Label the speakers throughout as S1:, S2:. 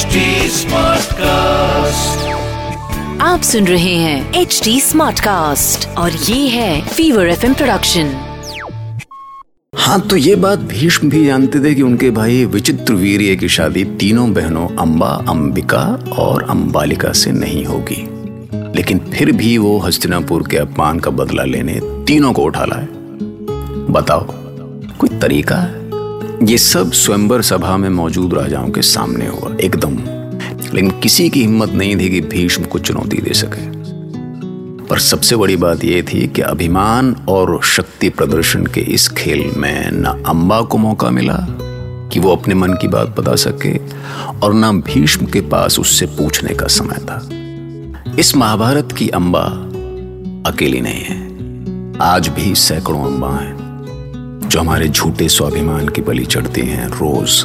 S1: HD Smartcast.
S2: आप सुन रहे हैं एच डी स्मार्ट कास्ट और ये है फीवर एफ़ प्रोडक्शन
S3: हाँ तो ये बात भीष्म भी जानते थे कि उनके भाई विचित्र वीर्य की शादी तीनों बहनों अंबा अंबिका और अंबालिका से नहीं होगी। लेकिन फिर भी वो हस्तिनापुर के अपमान का बदला लेने तीनों को उठा लाए। बताओ कोई तरीका है? ये सब स्वयंवर सभा में मौजूद राजाओं के सामने हुआ, एकदम। लेकिन किसी की हिम्मत नहीं थी कि भीष्म को चुनौती दे सके। पर सबसे बड़ी बात यह थी कि अभिमान और शक्ति प्रदर्शन के इस खेल में न अंबा को मौका मिला कि वो अपने मन की बात बता सके, और न भीष्म के पास उससे पूछने का समय था। इस महाभारत की अंबा अकेली नहीं है। आज भी सैकड़ों अंबा हैं। जो हमारे झूठे स्वाभिमान की बलि चढ़ती हैं रोज,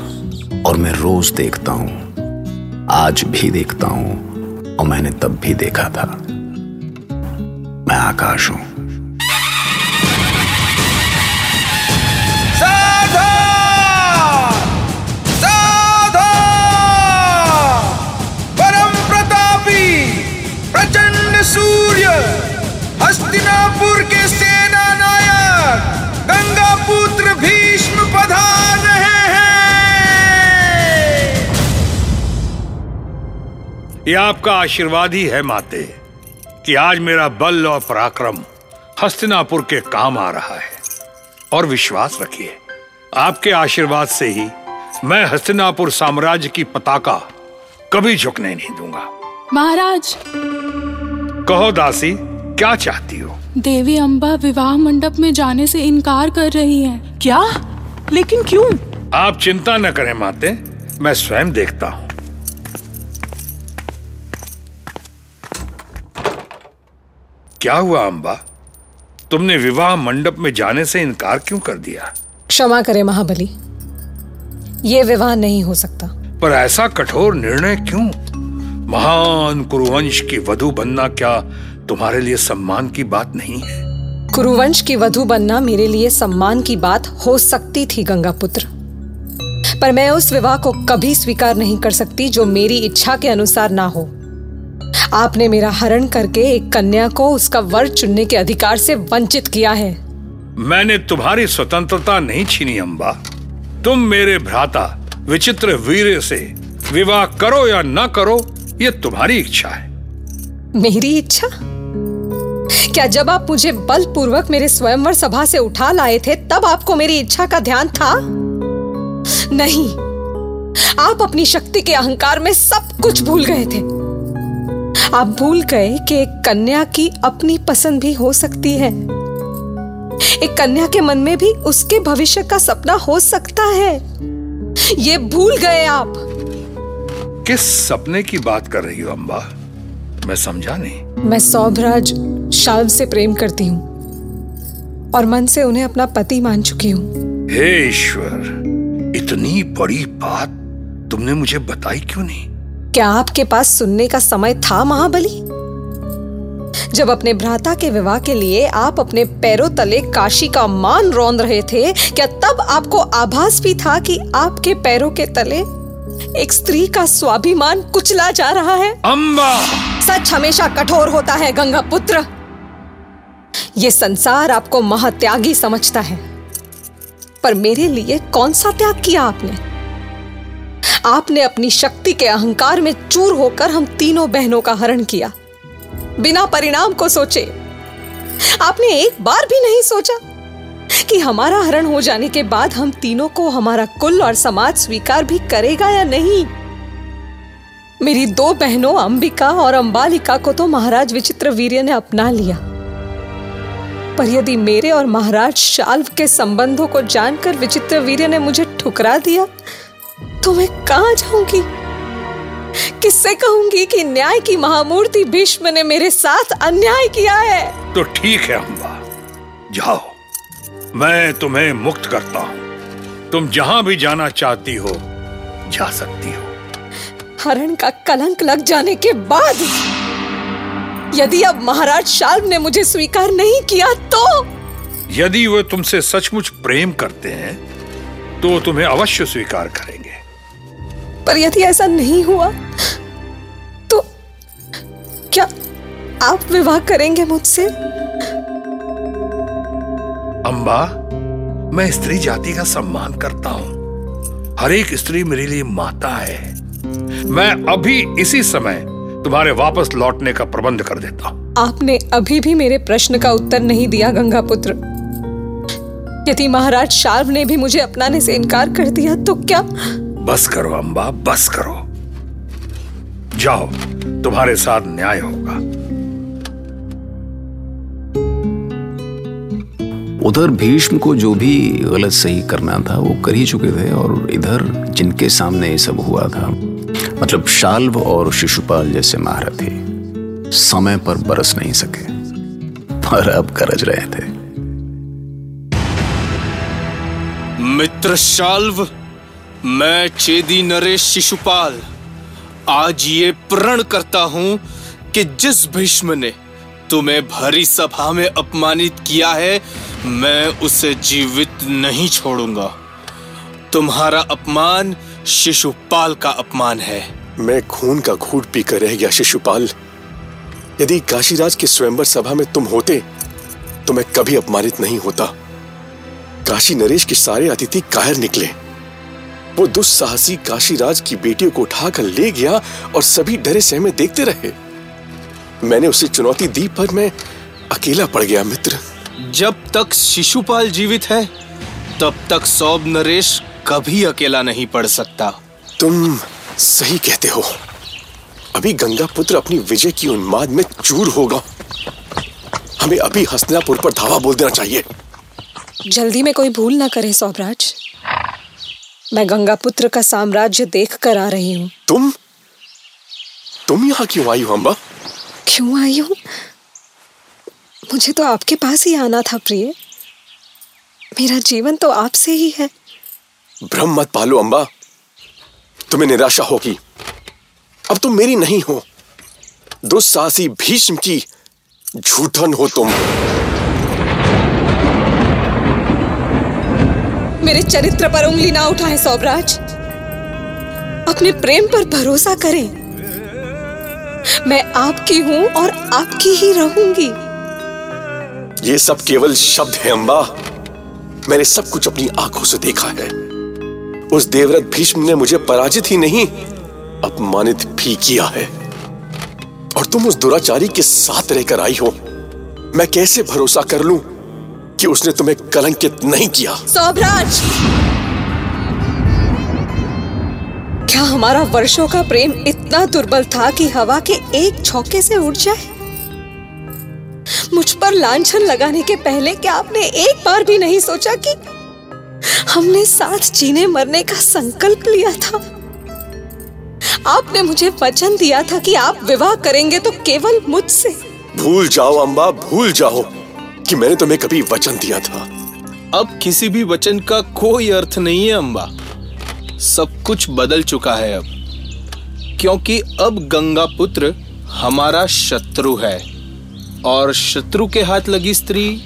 S3: और मैं रोज देखता हूँ, आज भी देखता हूँ, और मैंने तब भी देखा था। मैं आकाश हूँ।
S4: ये आपका आशीर्वाद ही है माते कि आज मेरा बल और पराक्रम हस्तिनापुर के काम आ रहा है। और विश्वास रखिए आपके आशीर्वाद से ही मैं हस्तिनापुर साम्राज्य की पताका कभी झुकने नहीं दूँगा।
S5: महाराज।
S4: कहो दासी क्या चाहती हो?
S5: देवी अम्बा विवाह मंडप में जाने से इनकार कर रही हैं।
S6: क्या? लेकिन क्यों?
S4: आप चिंता न करें माते मैं स्वयं देखता हूँ। क्या हुआ अंबा? तुमने विवाह मंडप में जाने से इनकार क्यों कर दिया?
S7: क्षमा करें महाबली ये विवाह नहीं हो सकता।
S4: पर ऐसा कठोर निर्णय क्यों? महान कुरुवंश की वधु बनना क्या तुम्हारे लिए सम्मान की बात नहीं है?
S7: कुरुवंश की वधु बनना मेरे लिए सम्मान की बात हो सकती थी गंगा पुत्र पर मैं उस विवाह को कभी स्वीकार नहीं कर सकती जो मेरी इच्छा के अनुसार ना हो। आपने मेरा हरण करके एक कन्या को उसका वर चुनने के अधिकार से वंचित किया है।
S4: मैंने तुम्हारी स्वतंत्रता नहीं छीनी अंबा। तुम मेरे भ्राता विचित्र वीर से विवाह करो या न करो ये तुम्हारी इच्छा है।
S7: मेरी इच्छा? क्या जब आप मुझे बलपूर्वक मेरे स्वयंवर सभा से उठा लाए थे तब आपको मेरी इच्छा का ध्यान था? नहीं। आप अपनी शक्ति के अहंकार में सब कुछ भूल गए थे। आप भूल गए कि एक कन्या की अपनी पसंद भी हो सकती है। एक कन्या के मन में भी उसके भविष्य का सपना हो सकता है। ये भूल गए आप।
S4: किस सपने की बात कर रही हो अम्बा मैं समझा नहीं।
S7: मैं सौभराज शाल्व से प्रेम करती हूँ और मन से उन्हें अपना पति मान चुकी हूँ।
S4: हे ईश्वर इतनी बड़ी बात तुमने मुझे बताई क्यों नहीं?
S7: क्या आपके पास सुनने का समय था महाबली? जब अपने भ्राता के विवाह के लिए आप अपने पैरों तले काशी का मान रौंद रहे थे क्या तब आपको आभास भी था कि आपके पैरों के तले एक स्त्री का स्वाभिमान कुचला जा रहा है?
S4: अंबा!
S7: सच हमेशा कठोर होता है गंगा पुत्र। ये संसार आपको महात्यागी समझता है। पर मेरे लिए कौन सा त्याग किया आपने? आपने अपनी शक्ति के अहंकार में चूर होकर हम तीनों बहनों का हरण किया। बिना परिणाम को सोचे, आपने एक बार भी नहीं सोचा कि हमारा हरण हो जाने के बाद हम तीनों को हमारा कुल और समाज स्वीकार भी करेगा या नहीं? मेरी दो बहनों, अंबिका और अंबालिका को तो महाराज विचित्र वीर्य ने अपना लिया। पर यदि मेरे और महाराज शाल्व के संबंधों को जानकर विचित्र वीर्य ने मुझे ठुकरा दिया तो मैं कहाँ जाऊँगी? किससे कहूँगी कि न्याय की महामूर्ति भीष्म ने मेरे साथ अन्याय किया है?
S4: तो ठीक है अंबा जाओ। मैं तुम्हें मुक्त करता हूँ। तुम जहाँ भी जाना चाहती हो जा सकती हो।
S7: हरण का कलंक लग जाने के बाद यदि अब महाराज शाल्व ने मुझे स्वीकार नहीं किया तो?
S4: यदि वे तुमसे सचमुच प्रेम करते हैं तो तुम्हें अवश्य स्वीकार करेंगे।
S7: पर यदि ऐसा नहीं हुआ तो क्या आप विवाह करेंगे मुझसे?
S4: अम्बा मैं स्त्री जाति का सम्मान करता हूँ। हर एक स्त्री मेरे लिए माता है। मैं अभी इसी समय तुम्हारे वापस लौटने का प्रबंध कर देता हूँ।
S7: आपने अभी भी मेरे प्रश्न का उत्तर नहीं दिया गंगा पुत्र यदि महाराज शार्व ने भी मुझे अपनाने से इनकार कर दिया तो क्या
S4: बस करो अंबा बस करो। जाओ तुम्हारे साथ न्याय होगा।
S3: उधर भीष्म को जो भी गलत सही करना था वो कर ही चुके थे और इधर जिनके सामने ये सब हुआ था मतलब शाल्व और शिशुपाल जैसे महारथी समय पर बरस नहीं सके पर अब गरज रहे थे।
S1: मित्र शाल्व मैं चेदी नरेश शिशुपाल। आज ये प्रण करता हूँ कि जिस भीष्म ने तुम्हें भरी सभा में अपमानित किया है, मैं उसे जीवित नहीं छोड़ूँगा। तुम्हारा अपमान शिशुपाल का अपमान है।
S8: मैं खून का घूट पीकर रह गया, शिशुपाल। यदि काशीराज की स्वयंवर सभा में तुम होते तो मैं कभी अपमानित नहीं होता। काशी नरेश के सारे अतिथि कायर निकले। वो दुस्साहसी काशीराज की बेटियों को उठाकर ले गया और सभी डरे सहमे देखते रहे। मैंने उसे चुनौती दी पर मैं अकेला पड़ गया मित्र।
S1: जब तक शिशुपाल जीवित है तब तक सौब नरेश कभी अकेला नहीं पड़ सकता।
S8: तुम सही कहते हो। अभी गंगा पुत्र अपनी विजय की उन्माद में चूर होगा। हमें अभी हस्तिनापुर पर धावा बोल देना चाहिए।
S7: जल्दी में कोई भूल ना करे सौभराज। मैं गंगा पुत्र का साम्राज्य देख कर आ रही हूँ।
S8: तुम? तुम यहाँ क्यों आई हो अम्बा?
S7: क्यों आई हूँ? मुझे तो आपके पास ही आना था प्रिय। मेरा जीवन तो आपसे ही है।
S8: भ्रम मत पालो अम्बा। तुम्हें निराशा होगी। अब तुम मेरी नहीं हो। दुस्साहसी भीष्म की झूठन हो तुम।
S7: मेरे चरित्र पर उंगली ना उठाएँ, सौभराज। अपने प्रेम पर भरोसा करें। मैं आपकी हूँ और आपकी ही रहूँगी।
S8: ये सब केवल शब्द है अम्बा मैंने सब कुछ अपनी आँखों से देखा है। उस देवरत भीष्म ने मुझे पराजित ही नहीं, अपमानित भी किया है। और तुम उस दुराचारी के साथ रहकर आई हो। मैं कैसे भरोसा कर लूँ? कि उसने तुम्हें कलंकित नहीं किया।
S7: सौभराज क्या हमारा वर्षों का प्रेम इतना दुर्बल था कि हवा के एक छौके से उड़ जाए? मुझ पर लांछन लगाने के पहले क्या आपने एक बार भी नहीं सोचा कि हमने साथ जीने मरने का संकल्प लिया था? आपने मुझे वचन दिया था कि आप विवाह करेंगे तो केवल मुझसे।
S8: भूल जाओ अम्बा भूल जाओ। कि मैंने तुम्हें कभी वचन दिया था।
S1: अब किसी भी वचन का कोई अर्थ नहीं है अम्बा सब कुछ बदल चुका है अब। क्योंकि अब गंगा पुत्र हमारा शत्रु है। और शत्रु के हाथ लगी स्त्री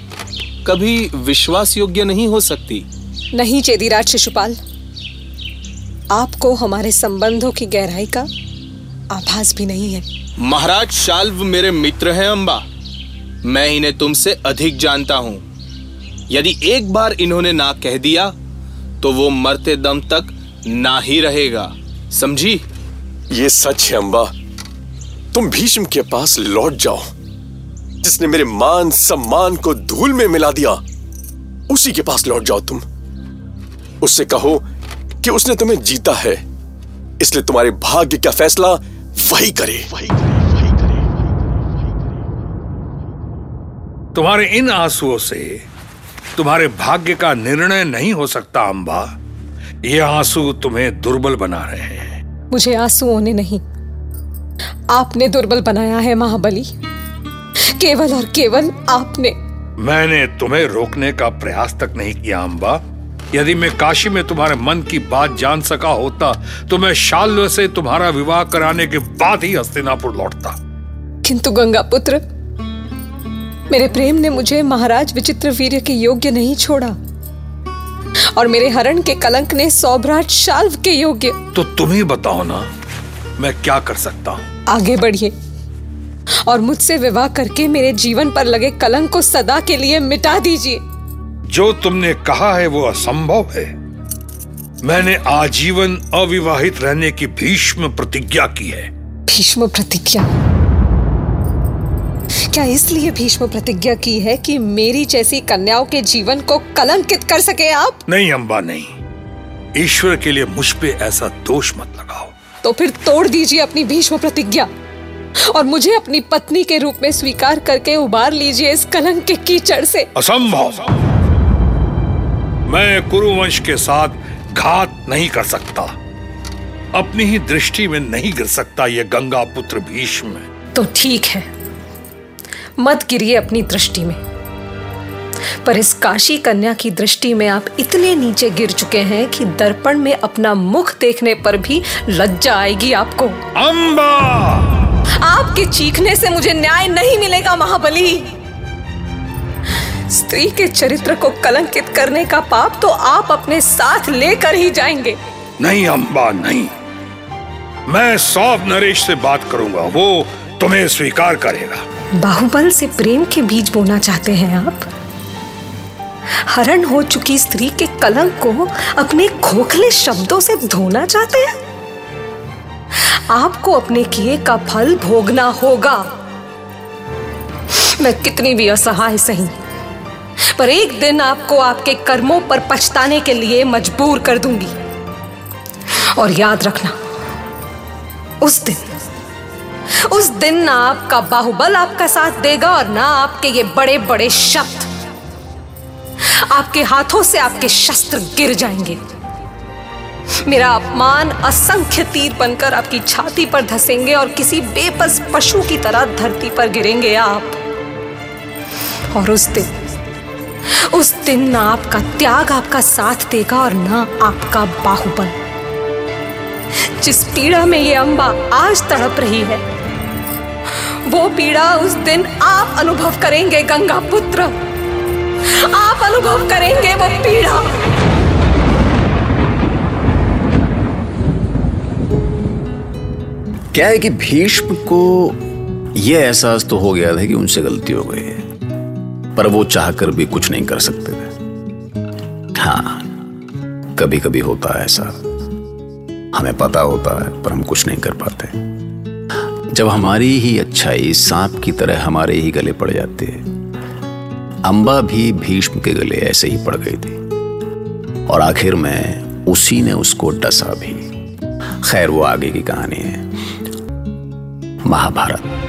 S1: कभी विश्वास योग्य नहीं हो सकती।
S7: नहीं चेदीराज शिशुपाल। आपको हमारे संबंधों की गहराई का आभास भी नहीं है।
S1: महाराज शाल्व मेरे मित्र हैं अम्बा मैं इन्हें तुमसे अधिक जानता हूँ। यदि एक बार इन्होंने ना कह दिया तो वो मरते दम तक ना ही रहेगा। समझी?
S8: ये सच है अम्बा तुम भीष्म के पास लौट जाओ। जिसने मेरे मान सम्मान को धूल में मिला दिया उसी के पास लौट जाओ तुम। उससे कहो कि उसने तुम्हें जीता है इसलिए तुम्हारे भाग्य का फैसला वही करे वही करे। वही करे।
S4: तुम्हारे इन आंसुओं से तुम्हारे भाग्य का निर्णय नहीं हो सकता अम्बा ये आँसू तुम्हें दुर्बल बना रहे हैं।
S7: मुझे आंसुओं ने नहीं। आपने दुर्बल बनाया है महाबली। केवल और केवल आपने।
S4: मैंने तुम्हें रोकने का प्रयास तक नहीं किया अम्बा यदि मैं काशी में तुम्हारे मन की बात जान सका होता तो मैं शाल्व से तुम्हारा विवाह कराने के बाद ही हस्तिनापुर लौटता।
S7: किंतु गंगा पुत्र मेरे प्रेम ने मुझे महाराज विचित्र वीर के योग्य नहीं छोड़ा। और मेरे हरण के कलंक ने सौभराट शाल्व के योग्य।
S4: तो तुम ही बताओ ना मैं क्या कर सकता हूँ?
S7: आगे बढ़िए। और मुझसे विवाह करके मेरे जीवन पर लगे कलंक को सदा के लिए मिटा दीजिए।
S4: जो तुमने कहा है वो असंभव है। मैंने आजीवन अविवाहित रहने की भीष्म प्रतिज्ञा की है।
S7: भीष्म प्रतिज्ञा? क्या इसलिए भीष्म प्रतिज्ञा की है कि मेरी जैसी कन्याओं के जीवन को कलंकित कर सके आप?
S4: नहीं अम्बा नहीं। ईश्वर के लिए मुझ पे ऐसा दोष मत लगाओ।
S7: तो फिर तोड़ दीजिए अपनी भीष्म प्रतिज्ञा और मुझे अपनी पत्नी के रूप में स्वीकार करके उबार लीजिए इस कलंक के कीचड़ से।
S4: असंभव। मैं कुरुवंश के साथ घात नहीं कर सकता। अपनी ही दृष्टि में नहीं गिर सकता ये गंगा पुत्र भीष्म।
S7: तो ठीक है। मत गिरिए अपनी दृष्टि में। पर इस काशी कन्या की दृष्टि में आप इतने नीचे गिर चुके हैं कि दर्पण में अपना मुख देखने पर भी लज्जा आएगी आपको।
S4: अम्बा
S7: आपके चीखने से मुझे न्याय नहीं मिलेगा महाबली। स्त्री के चरित्र को कलंकित करने का पाप तो आप अपने साथ लेकर ही जाएँगे।
S4: नहीं अंबा नहीं। मैं सौभ नरेश से बात करूँगा वो तुम्हें स्वीकार करेगा।
S7: बाहुबल से प्रेम के बीज बोना चाहते हैं आप? हरण हो चुकी स्त्री के कलंक को अपने खोखले शब्दों से धोना चाहते हैं? आपको अपने किए का फल भोगना होगा। मैं कितनी भी असहाय सही, पर एक दिन आपको आपके कर्मों पर पछताने के लिए मजबूर कर दूँगी। और याद रखना, उस दिन उस दिन ना आपका बाहुबल आपका साथ देगा और ना आपके ये बड़े बड़े शब्द। आपके हाथों से आपके शस्त्र गिर जाएँगे। मेरा अपमान असंख्य तीर बनकर आपकी छाती पर धसेंगे और किसी बेबस पशु की तरह धरती पर गिरेंगे आप। और उस दिन उस दिन ना आपका त्याग आपका साथ देगा और ना आपका बाहुबल। जिस पीड़ा में ये अंबा आज तड़प रही है वो पीड़ा उस दिन आप अनुभव करेंगे, गंगा पुत्र। आप अनुभव करेंगे वो पीड़ा।
S3: क्या है कि भीष्म को यह एहसास तो हो गया था कि उनसे गलती हो गई है, पर वो चाहकर भी कुछ नहीं कर सकते थे। हाँ कभी कभी होता है ऐसा। हमें पता होता है, पर हम कुछ नहीं कर पाते। जब हमारी ही अच्छाई सांप की तरह हमारे ही गले पड़ जाती है। अंबा भी भीष्म के गले ऐसे ही पड़ गई थी। और आखिर में उसी ने उसको डसा भी। खैर, वो आगे की कहानी है। महाभारत।